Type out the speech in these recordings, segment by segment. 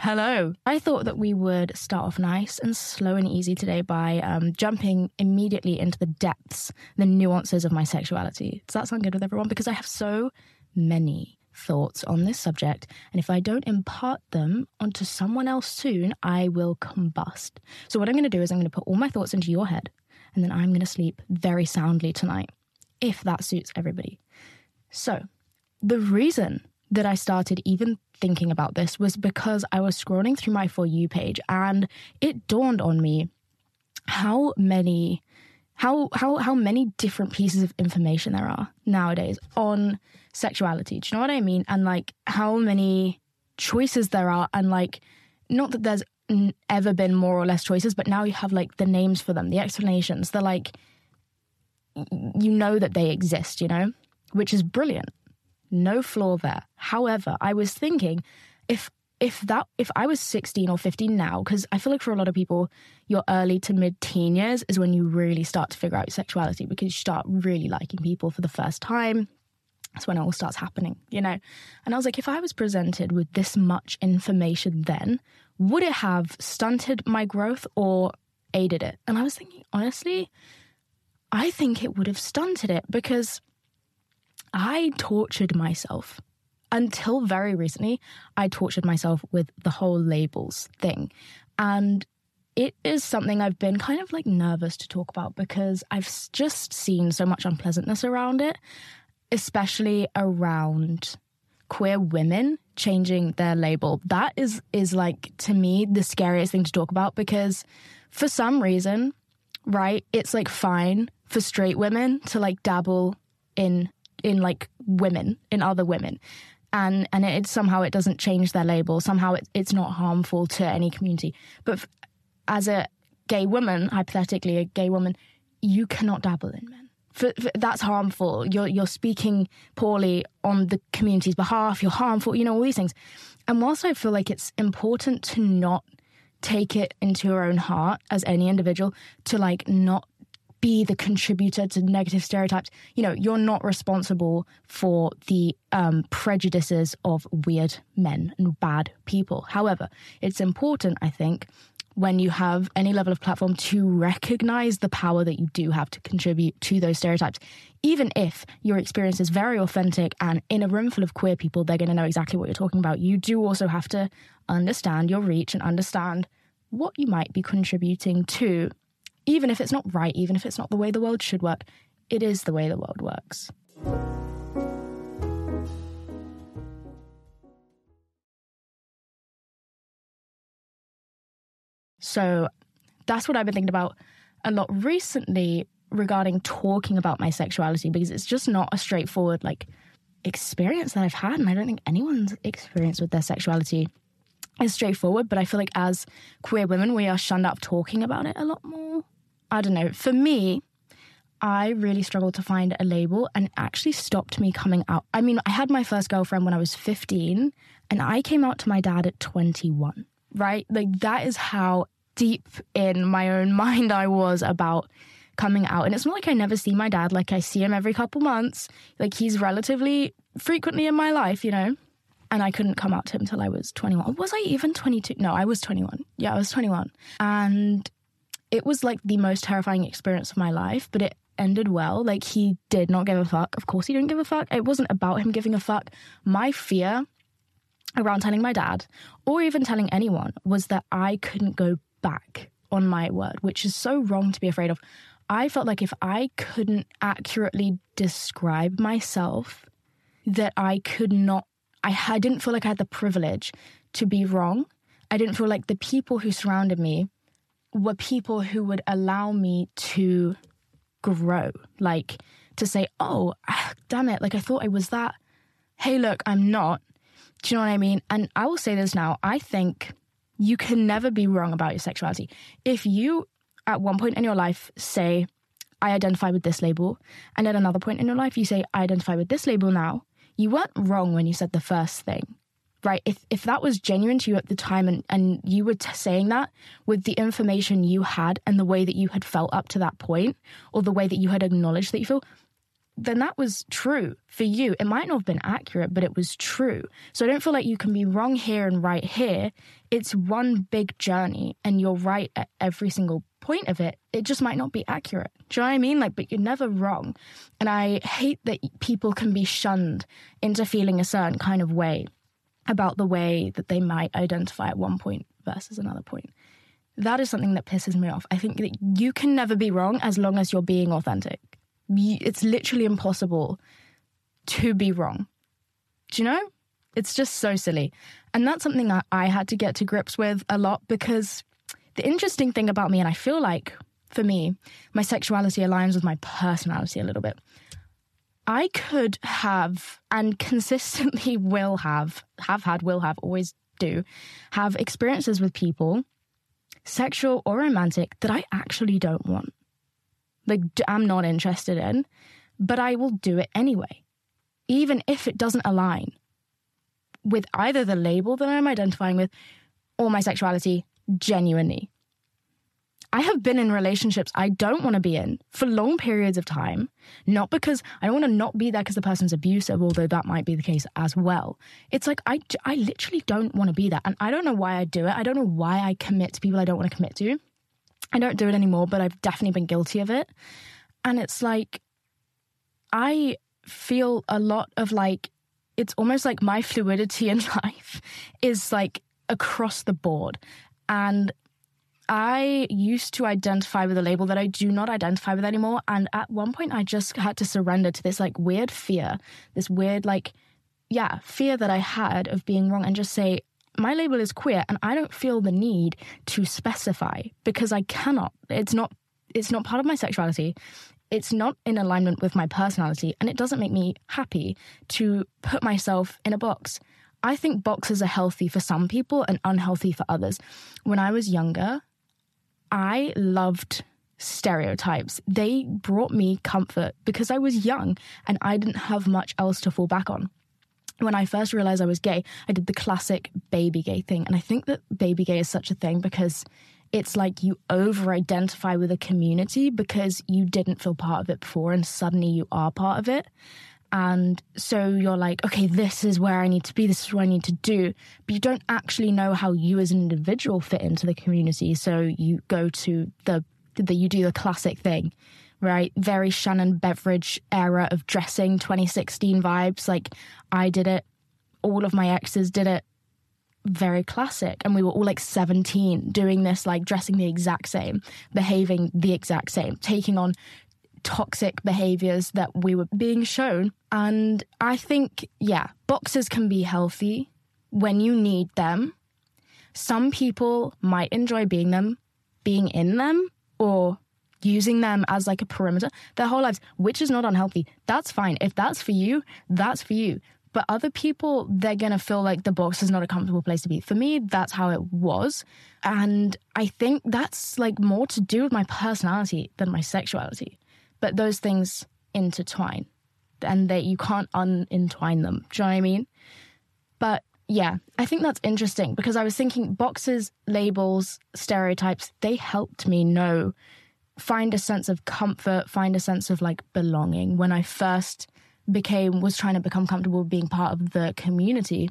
Hello. I thought that we would start off nice and slow and easy today by um, jumping immediately into the depths, the nuances of my sexuality. Does that sound good with everyone? Because I have so many thoughts on this subject, and if I don't impart them onto someone else soon, I will combust. So, what I'm going to do is I'm going to put all my thoughts into your head, and then I'm going to sleep very soundly tonight, if that suits everybody. So, the reason that I started even thinking about this was because I was scrolling through my For You page and it dawned on me how many how how how many different pieces of information there are nowadays on sexuality. Do you know what I mean? And like how many choices there are and like not that there's ever been more or less choices, but now you have like the names for them, the explanations. They're like you know that they exist, you know, which is brilliant no flaw there. However, I was thinking if if that if I was 16 or 15 now, because I feel like for a lot of people, your early to mid teen years is when you really start to figure out your sexuality because you start really liking people for the first time. That's when it all starts happening, you know? And I was like, if I was presented with this much information then, would it have stunted my growth or aided it? And I was thinking, honestly, I think it would have stunted it because I tortured myself until very recently. I tortured myself with the whole labels thing. And it is something I've been kind of like nervous to talk about because I've just seen so much unpleasantness around it, especially around queer women changing their label. That is is like to me the scariest thing to talk about because for some reason, right, it's like fine for straight women to like dabble in in like women, in other women. And and it somehow it doesn't change their label. Somehow it, it's not harmful to any community. But f- as a gay woman, hypothetically, a gay woman, you cannot dabble in men. For, for, that's harmful. You're you're speaking poorly on the community's behalf. You're harmful. You know all these things. And whilst I feel like it's important to not take it into your own heart as any individual to like not be the contributor to negative stereotypes. You know, you're not responsible for the um, prejudices of weird men and bad people. However, it's important, I think, when you have any level of platform to recognize the power that you do have to contribute to those stereotypes. Even if your experience is very authentic and in a room full of queer people, they're going to know exactly what you're talking about. You do also have to understand your reach and understand what you might be contributing to even if it's not right, even if it's not the way the world should work, it is the way the world works. So that's what I've been thinking about a lot recently regarding talking about my sexuality because it's just not a straightforward like experience that I've had and I don't think anyone's experience with their sexuality is straightforward but I feel like as queer women we are shunned of talking about it a lot more I don't know. For me, I really struggled to find a label and actually stopped me coming out. I mean, I had my first girlfriend when I was 15 and I came out to my dad at 21, right? Like that is how deep in my own mind I was about coming out. And it's not like I never see my dad, like I see him every couple months. Like he's relatively frequently in my life, you know? And I couldn't come out to him until I was 21. Was I even 22? No, I was 21. Yeah, I was 21. And it was like the most terrifying experience of my life, but it ended well. Like he did not give a fuck. Of course he didn't give a fuck. It wasn't about him giving a fuck. My fear around telling my dad or even telling anyone was that I couldn't go back on my word, which is so wrong to be afraid of. I felt like if I couldn't accurately describe myself, that I could not, I, I didn't feel like I had the privilege to be wrong. I didn't feel like the people who surrounded me were people who would allow me to grow, like to say, oh, ah, damn it, like I thought I was that. Hey, look, I'm not. Do you know what I mean? And I will say this now I think you can never be wrong about your sexuality. If you, at one point in your life, say, I identify with this label, and at another point in your life, you say, I identify with this label now, you weren't wrong when you said the first thing right if if that was genuine to you at the time and and you were t- saying that with the information you had and the way that you had felt up to that point or the way that you had acknowledged that you feel then that was true for you. It might not have been accurate, but it was true. So I don't feel like you can be wrong here and right here. It's one big journey, and you're right at every single point of it. It just might not be accurate. Do you know what I mean? Like, but you're never wrong. And I hate that people can be shunned into feeling a certain kind of way about the way that they might identify at one point versus another point. That is something that pisses me off. I think that you can never be wrong as long as you're being authentic it's literally impossible to be wrong. Do you know? It's just so silly. And that's something that I had to get to grips with a lot because the interesting thing about me, and I feel like for me, my sexuality aligns with my personality a little bit. I could have and consistently will have, have had, will have, always do, have experiences with people, sexual or romantic, that I actually don't want like I'm not interested in, but I will do it anyway, even if it doesn't align with either the label that I'm identifying with or my sexuality genuinely. I have been in relationships I don't want to be in for long periods of time, not because I don't want to not be there because the person's abusive, although that might be the case as well. It's like I, I literally don't want to be there. And I don't know why I do it. I don't know why I commit to people I don't want to commit to. I don't do it anymore, but I've definitely been guilty of it. And it's like, I feel a lot of like, it's almost like my fluidity in life is like across the board. And I used to identify with a label that I do not identify with anymore. And at one point, I just had to surrender to this like weird fear, this weird, like, yeah, fear that I had of being wrong and just say, my label is queer and I don't feel the need to specify because I cannot. It's not it's not part of my sexuality. It's not in alignment with my personality and it doesn't make me happy to put myself in a box. I think boxes are healthy for some people and unhealthy for others. When I was younger, I loved stereotypes. They brought me comfort because I was young and I didn't have much else to fall back on when I first realized I was gay, I did the classic baby gay thing. And I think that baby gay is such a thing because it's like you over identify with a community because you didn't feel part of it before and suddenly you are part of it. And so you're like, okay, this is where I need to be, this is what I need to do. But you don't actually know how you as an individual fit into the community. So you go to the, the you do the classic thing right? Very Shannon Beveridge era of dressing 2016 vibes. Like I did it, all of my exes did it. Very classic. And we were all like 17 doing this, like dressing the exact same, behaving the exact same, taking on toxic behaviors that we were being shown. And I think, yeah, boxes can be healthy when you need them. Some people might enjoy being them, being in them, or using them as like a perimeter their whole lives, which is not unhealthy. That's fine. If that's for you, that's for you. But other people, they're going to feel like the box is not a comfortable place to be. For me, that's how it was. And I think that's like more to do with my personality than my sexuality. But those things intertwine and that you can't unentwine them. Do you know what I mean? But yeah, I think that's interesting because I was thinking boxes, labels, stereotypes, they helped me know find a sense of comfort, find a sense of like belonging. When I first became, was trying to become comfortable being part of the community,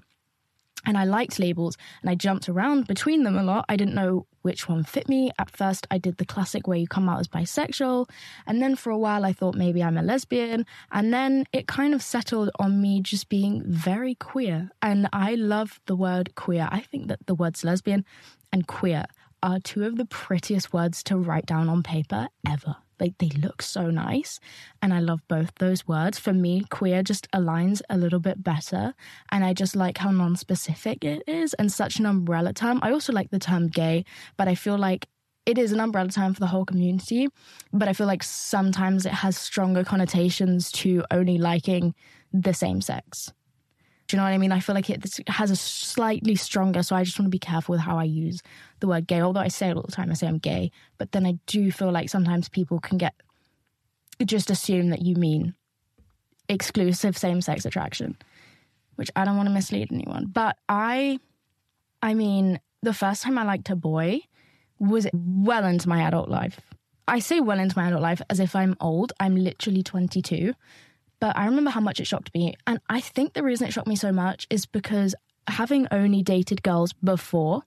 and I liked labels and I jumped around between them a lot. I didn't know which one fit me. At first, I did the classic where you come out as bisexual. And then for a while, I thought maybe I'm a lesbian. And then it kind of settled on me just being very queer. And I love the word queer. I think that the words lesbian and queer are two of the prettiest words to write down on paper ever. Like they look so nice. And I love both those words. For me, queer just aligns a little bit better. And I just like how non specific it is and such an umbrella term. I also like the term gay, but I feel like it is an umbrella term for the whole community. But I feel like sometimes it has stronger connotations to only liking the same sex. Do you know what I mean? I feel like it has a slightly stronger, so I just want to be careful with how I use the word gay. Although I say it all the time, I say I'm gay, but then I do feel like sometimes people can get just assume that you mean exclusive same sex attraction, which I don't want to mislead anyone. But I, I mean, the first time I liked a boy was well into my adult life. I say well into my adult life as if I'm old. I'm literally 22 But I remember how much it shocked me. And I think the reason it shocked me so much is because having only dated girls before,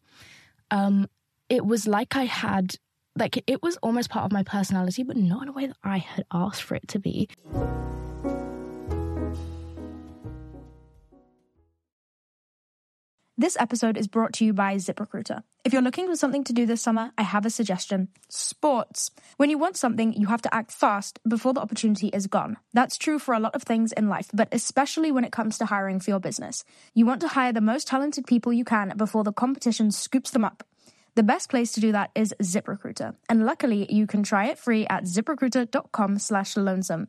um, it was like I had, like, it was almost part of my personality, but not in a way that I had asked for it to be. This episode is brought to you by ZipRecruiter. If you're looking for something to do this summer, I have a suggestion sports. When you want something, you have to act fast before the opportunity is gone. That's true for a lot of things in life, but especially when it comes to hiring for your business. You want to hire the most talented people you can before the competition scoops them up. The best place to do that is ZipRecruiter, and luckily you can try it free at ziprecruiter.com slash lonesome.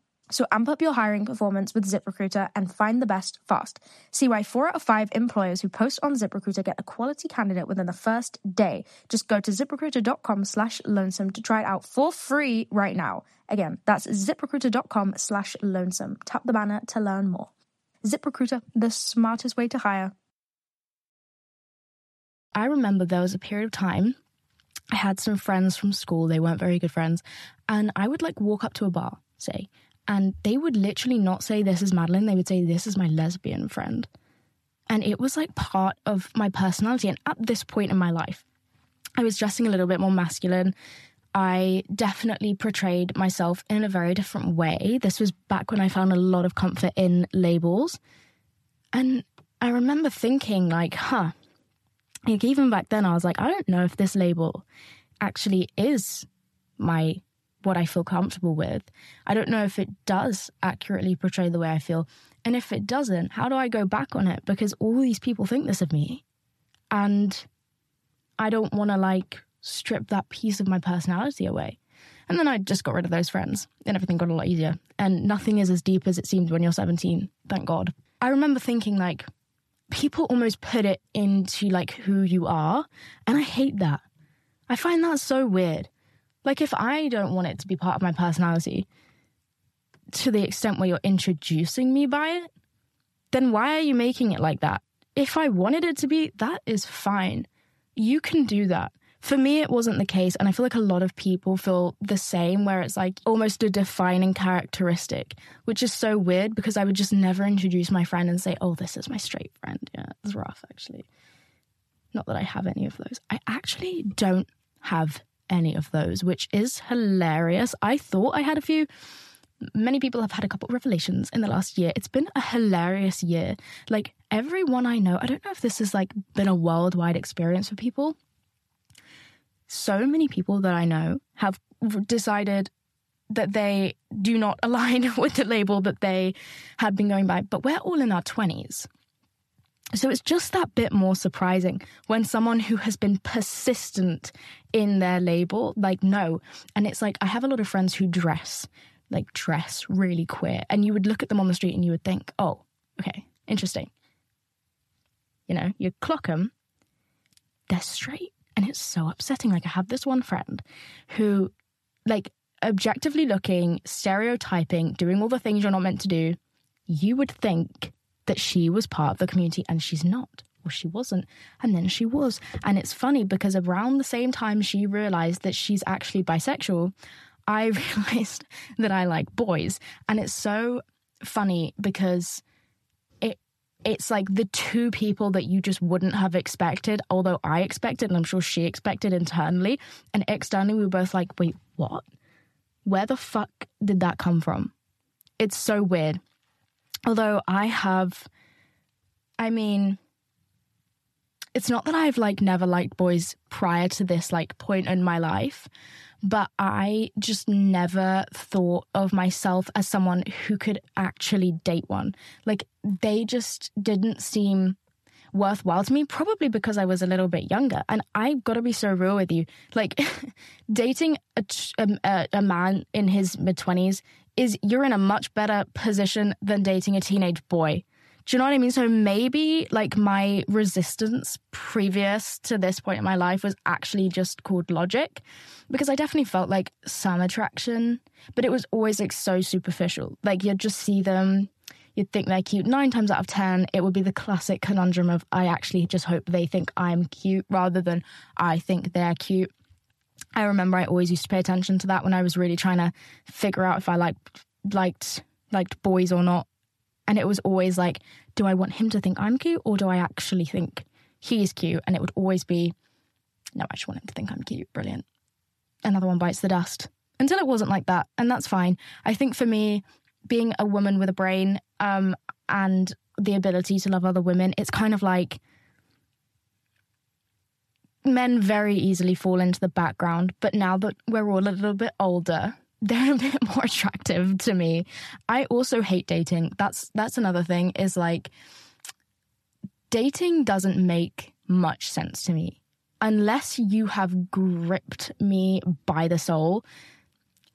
So amp up your hiring performance with ZipRecruiter and find the best fast. See why four out of five employers who post on ZipRecruiter get a quality candidate within the first day. Just go to ziprecruiter.com slash lonesome to try it out for free right now. Again, that's ziprecruiter.com slash lonesome. Tap the banner to learn more. ZipRecruiter, the smartest way to hire. I remember there was a period of time I had some friends from school, they weren't very good friends, and I would like walk up to a bar, say, and they would literally not say, This is Madeline. They would say, This is my lesbian friend. And it was like part of my personality. And at this point in my life, I was dressing a little bit more masculine. I definitely portrayed myself in a very different way. This was back when I found a lot of comfort in labels. And I remember thinking, like, huh, like even back then, I was like, I don't know if this label actually is my what I feel comfortable with. I don't know if it does accurately portray the way I feel. And if it doesn't, how do I go back on it? Because all these people think this of me. And I don't want to like strip that piece of my personality away. And then I just got rid of those friends and everything got a lot easier. And nothing is as deep as it seems when you're 17, thank God. I remember thinking like, people almost put it into like who you are. And I hate that. I find that so weird. Like, if I don't want it to be part of my personality to the extent where you're introducing me by it, then why are you making it like that? If I wanted it to be, that is fine. You can do that. For me, it wasn't the case. And I feel like a lot of people feel the same, where it's like almost a defining characteristic, which is so weird because I would just never introduce my friend and say, oh, this is my straight friend. Yeah, it's rough, actually. Not that I have any of those. I actually don't have any of those, which is hilarious. I thought I had a few. Many people have had a couple revelations in the last year. It's been a hilarious year. Like everyone I know, I don't know if this has like been a worldwide experience for people. So many people that I know have decided that they do not align with the label that they had been going by, but we're all in our 20s. So it's just that bit more surprising when someone who has been persistent in their label, like, no. And it's like, I have a lot of friends who dress, like, dress really queer. And you would look at them on the street and you would think, oh, okay, interesting. You know, you clock them, they're straight. And it's so upsetting. Like, I have this one friend who, like, objectively looking, stereotyping, doing all the things you're not meant to do, you would think that she was part of the community and she's not. Well, she wasn't. And then she was. And it's funny because around the same time she realized that she's actually bisexual, I realized that I like boys. And it's so funny because it it's like the two people that you just wouldn't have expected, although I expected, and I'm sure she expected internally. And externally, we were both like, wait, what? Where the fuck did that come from? It's so weird. Although I have, I mean, it's not that I've like never liked boys prior to this like point in my life, but I just never thought of myself as someone who could actually date one. Like they just didn't seem worthwhile to me, probably because I was a little bit younger. And I've got to be so real with you. Like dating a, um, a, a man in his mid 20s is you're in a much better position than dating a teenage boy. Do you know what I mean? So maybe like my resistance previous to this point in my life was actually just called logic because I definitely felt like some attraction, but it was always like so superficial. Like you'd just see them, You'd think they're cute. Nine times out of 10, it would be the classic conundrum of I actually just hope they think I'm cute rather than I think they're cute. I remember I always used to pay attention to that when I was really trying to figure out if I liked liked liked boys or not. And it was always like, do I want him to think I'm cute or do I actually think he's cute? And it would always be, no, I just want him to think I'm cute. Brilliant. Another one bites the dust. Until it wasn't like that. And that's fine. I think for me, being a woman with a brain um, and the ability to love other women, it's kind of like men very easily fall into the background. But now that we're all a little bit older, they're a bit more attractive to me. I also hate dating. That's that's another thing is like dating doesn't make much sense to me unless you have gripped me by the soul.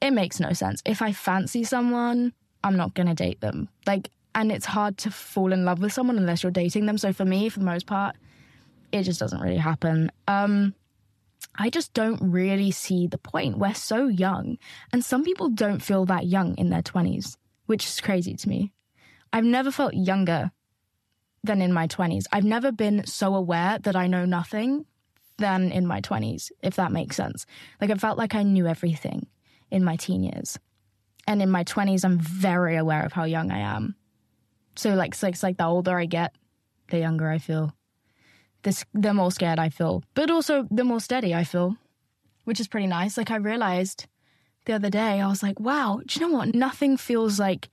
It makes no sense. If I fancy someone, I'm not going to date them. Like and it's hard to fall in love with someone unless you're dating them. So for me, for the most part, it just doesn't really happen. Um I just don't really see the point. We're so young, and some people don't feel that young in their 20s, which is crazy to me. I've never felt younger than in my 20s. I've never been so aware that I know nothing than in my 20s, if that makes sense. Like, I felt like I knew everything in my teen years. And in my 20s, I'm very aware of how young I am. So, like, like, it's like the older I get, the younger I feel the, the more scared I feel, but also the more steady I feel, which is pretty nice. Like I realized the other day, I was like, wow, do you know what? Nothing feels like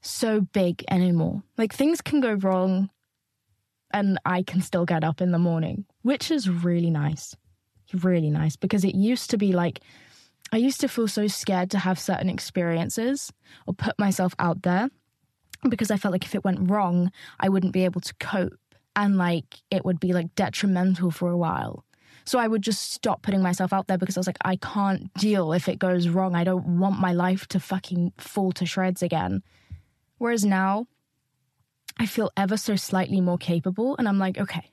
so big anymore. Like things can go wrong and I can still get up in the morning, which is really nice. Really nice because it used to be like, I used to feel so scared to have certain experiences or put myself out there because I felt like if it went wrong, I wouldn't be able to cope and like it would be like detrimental for a while. So I would just stop putting myself out there because I was like, I can't deal if it goes wrong. I don't want my life to fucking fall to shreds again. Whereas now, I feel ever so slightly more capable, and I'm like, okay,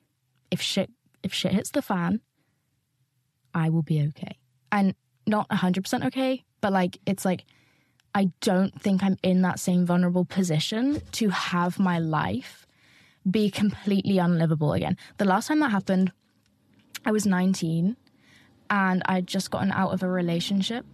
if shit if shit hits the fan, I will be okay. And not 100% okay, but like it's like I don't think I'm in that same vulnerable position to have my life be completely unlivable again. The last time that happened, I was 19 and I'd just gotten out of a relationship,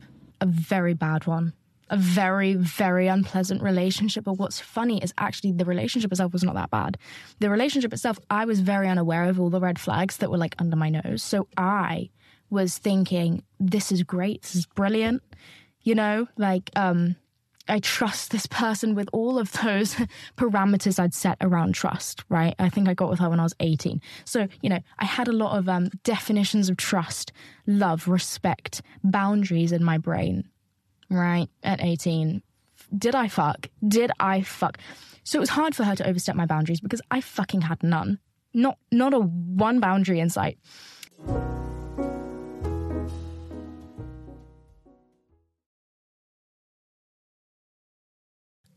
a very bad one, a very, very unpleasant relationship. But what's funny is actually the relationship itself was not that bad. The relationship itself, I was very unaware of all the red flags that were like under my nose. So I was thinking, this is great, this is brilliant. You know, like, um, I trust this person with all of those parameters I'd set around trust, right? I think I got with her when I was 18. So, you know, I had a lot of um, definitions of trust, love, respect, boundaries in my brain, right? At 18. Did I fuck? Did I fuck? So it was hard for her to overstep my boundaries because I fucking had none. Not not a one boundary in sight.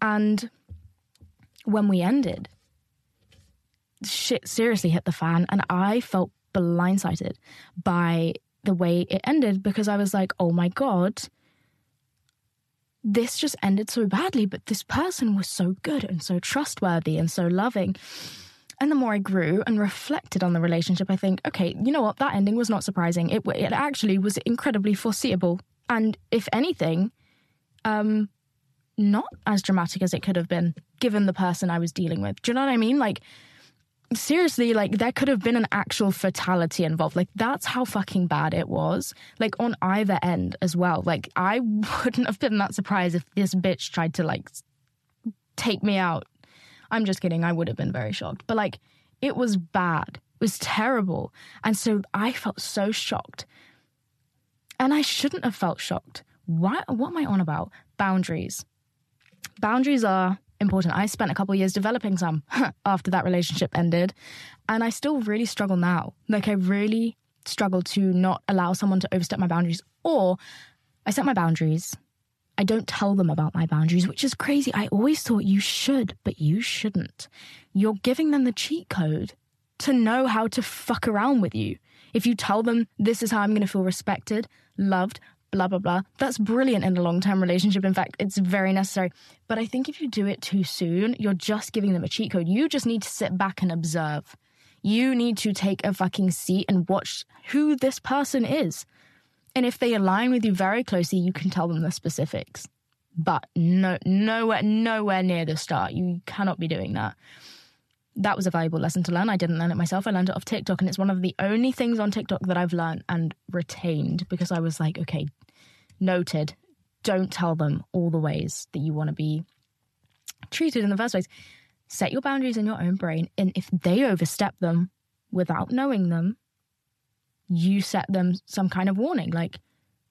And when we ended, shit seriously hit the fan, and I felt blindsided by the way it ended because I was like, oh my God, this just ended so badly, but this person was so good and so trustworthy and so loving. And the more I grew and reflected on the relationship, I think, okay, you know what? That ending was not surprising. It, it actually was incredibly foreseeable. And if anything, um, not as dramatic as it could have been given the person I was dealing with. Do you know what I mean? Like, seriously, like, there could have been an actual fatality involved. Like, that's how fucking bad it was. Like, on either end as well. Like, I wouldn't have been that surprised if this bitch tried to, like, take me out. I'm just kidding. I would have been very shocked. But, like, it was bad. It was terrible. And so I felt so shocked. And I shouldn't have felt shocked. Why, what am I on about? Boundaries boundaries are important. I spent a couple years developing some after that relationship ended, and I still really struggle now. Like I really struggle to not allow someone to overstep my boundaries or I set my boundaries. I don't tell them about my boundaries, which is crazy. I always thought you should, but you shouldn't. You're giving them the cheat code to know how to fuck around with you. If you tell them this is how I'm going to feel respected, loved, blah, blah, blah. That's brilliant in a long term relationship. In fact, it's very necessary. But I think if you do it too soon, you're just giving them a cheat code. You just need to sit back and observe. You need to take a fucking seat and watch who this person is. And if they align with you very closely, you can tell them the specifics. But no, nowhere, nowhere near the start. You cannot be doing that that was a valuable lesson to learn. I didn't learn it myself. I learned it off TikTok, and it's one of the only things on TikTok that I've learned and retained because I was like, okay, noted. Don't tell them all the ways that you want to be treated in the first place. Set your boundaries in your own brain, and if they overstep them without knowing them, you set them some kind of warning. Like,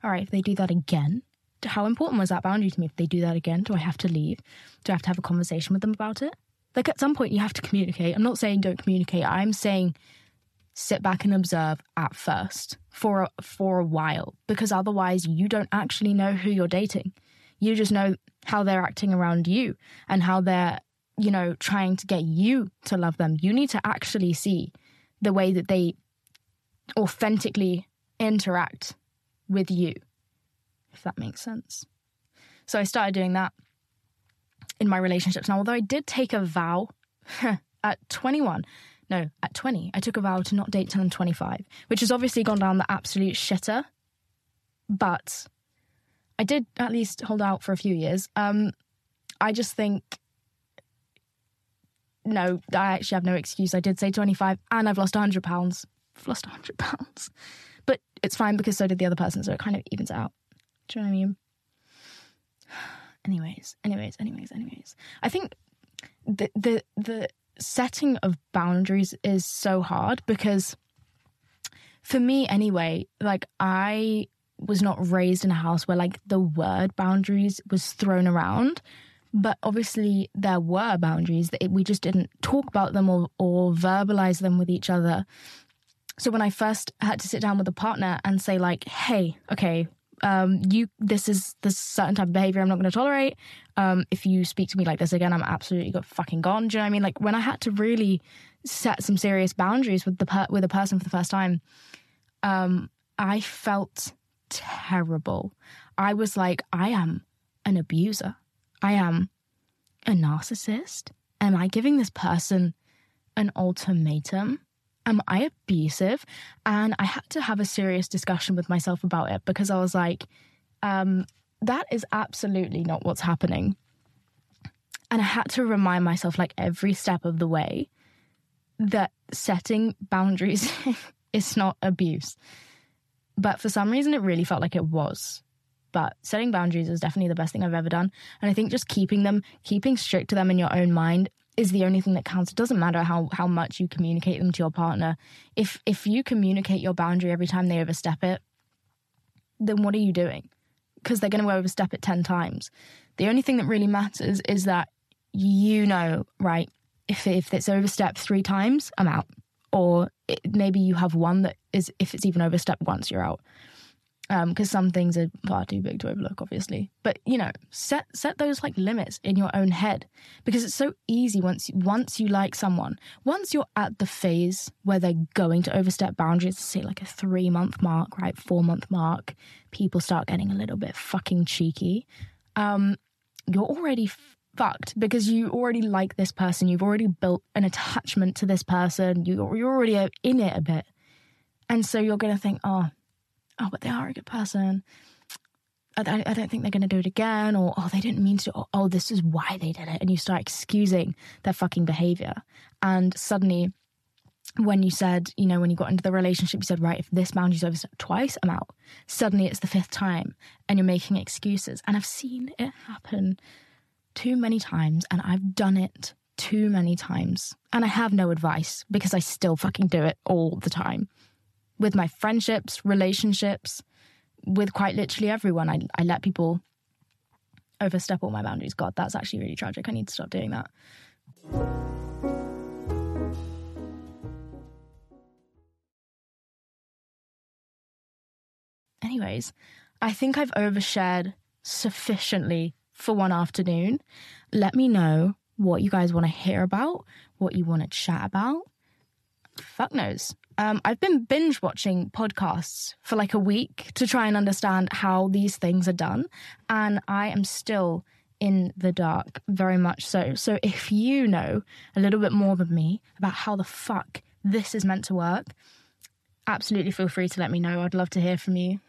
all right, if they do that again, how important was that boundary to me? If they do that again, do I have to leave? Do I have to have a conversation with them about it? like at some point you have to communicate. I'm not saying don't communicate. I'm saying sit back and observe at first for a, for a while because otherwise you don't actually know who you're dating. You just know how they're acting around you and how they're, you know, trying to get you to love them. You need to actually see the way that they authentically interact with you, if that makes sense. So I started doing that in my relationships. Now, although I did take a vow at 21, no, at 20, I took a vow to not date till I'm 25, which has obviously gone down the absolute shitter. But I did at least hold out for a few years. Um, I just think, no, I actually have no excuse. I did say 25 and I've lost 100 pounds. I've lost 100 pounds. But it's fine because so did the other person, so it kind of evens out. Do you know what I mean? anyways, anyways, anyways, anyways. I think the the the setting of boundaries is so hard because for me anyway, like I was not raised in a house where like the word boundaries was thrown around but obviously there were boundaries that we just didn't talk about them or, or verbalize them with each other. So when i first had to sit down with a partner and say like hey okay um, you this is this certain type of behavior I'm not going to tolerate. Um, if you speak to me like this again, I'm absolutely got fucking gone. Do you know what I mean? Like when I had to really set some serious boundaries with the per- with a person for the first time, um, I felt terrible. I was like, I am an abuser. I am a narcissist. Am I giving this person an ultimatum? Am I abusive? And I had to have a serious discussion with myself about it because I was like, um, that is absolutely not what's happening. And I had to remind myself, like every step of the way, that setting boundaries is not abuse. But for some reason, it really felt like it was. But setting boundaries is definitely the best thing I've ever done. And I think just keeping them, keeping strict to them in your own mind is the only thing that counts. It doesn't matter how how much you communicate them to your partner. If if you communicate your boundary every time they overstep it, then what are you doing? Because they're going to overstep it 10 times. The only thing that really matters is that you know, right, if if it's overstepped 3 times, I'm out. Or it, maybe you have one that is if it's even overstepped once, you're out because um, some things are far too big to overlook, obviously. But you know, set set those like limits in your own head because it's so easy once you, once you like someone, once you're at the phase where they're going to overstep boundaries, say like a three month mark, right, four month mark, people start getting a little bit fucking cheeky. Um, you're already fucked because you already like this person. You've already built an attachment to this person. You you're already in it a bit, and so you're gonna think, oh oh, but they are a good person. I, I don't think they're going to do it again, or oh, they didn't mean to. Or, oh, this is why they did it, and you start excusing their fucking behavior. And suddenly, when you said, you know, when you got into the relationship, you said, right, if this boundary's overstepped twice, I'm out. Suddenly, it's the fifth time, and you're making excuses. And I've seen it happen too many times, and I've done it too many times. And I have no advice because I still fucking do it all the time with my friendships, relationships, with quite literally everyone. I, I let people overstep all my boundaries. God, that's actually really tragic. I need to stop doing that. Anyways, I think I've overshared sufficiently for one afternoon. Let me know what you guys want to hear about, what you want to chat about. Fuck knows. Um, I've been binge watching podcasts for like a week to try and understand how these things are done. And I am still in the dark, very much so. So if you know a little bit more than me about how the fuck this is meant to work, absolutely feel free to let me know. I'd love to hear from you.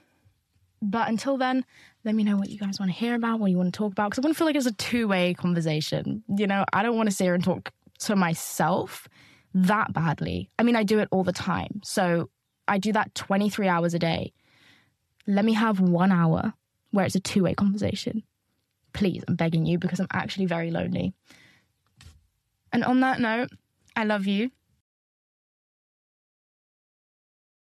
But until then, let me know what you guys want to hear about, what you want to talk about, because I want to feel like it's a two way conversation. You know, I don't want to sit here and talk to myself that badly. I mean, I do it all the time. So I do that 23 hours a day. Let me have one hour where it's a two way conversation. Please, I'm begging you because I'm actually very lonely. And on that note, I love you.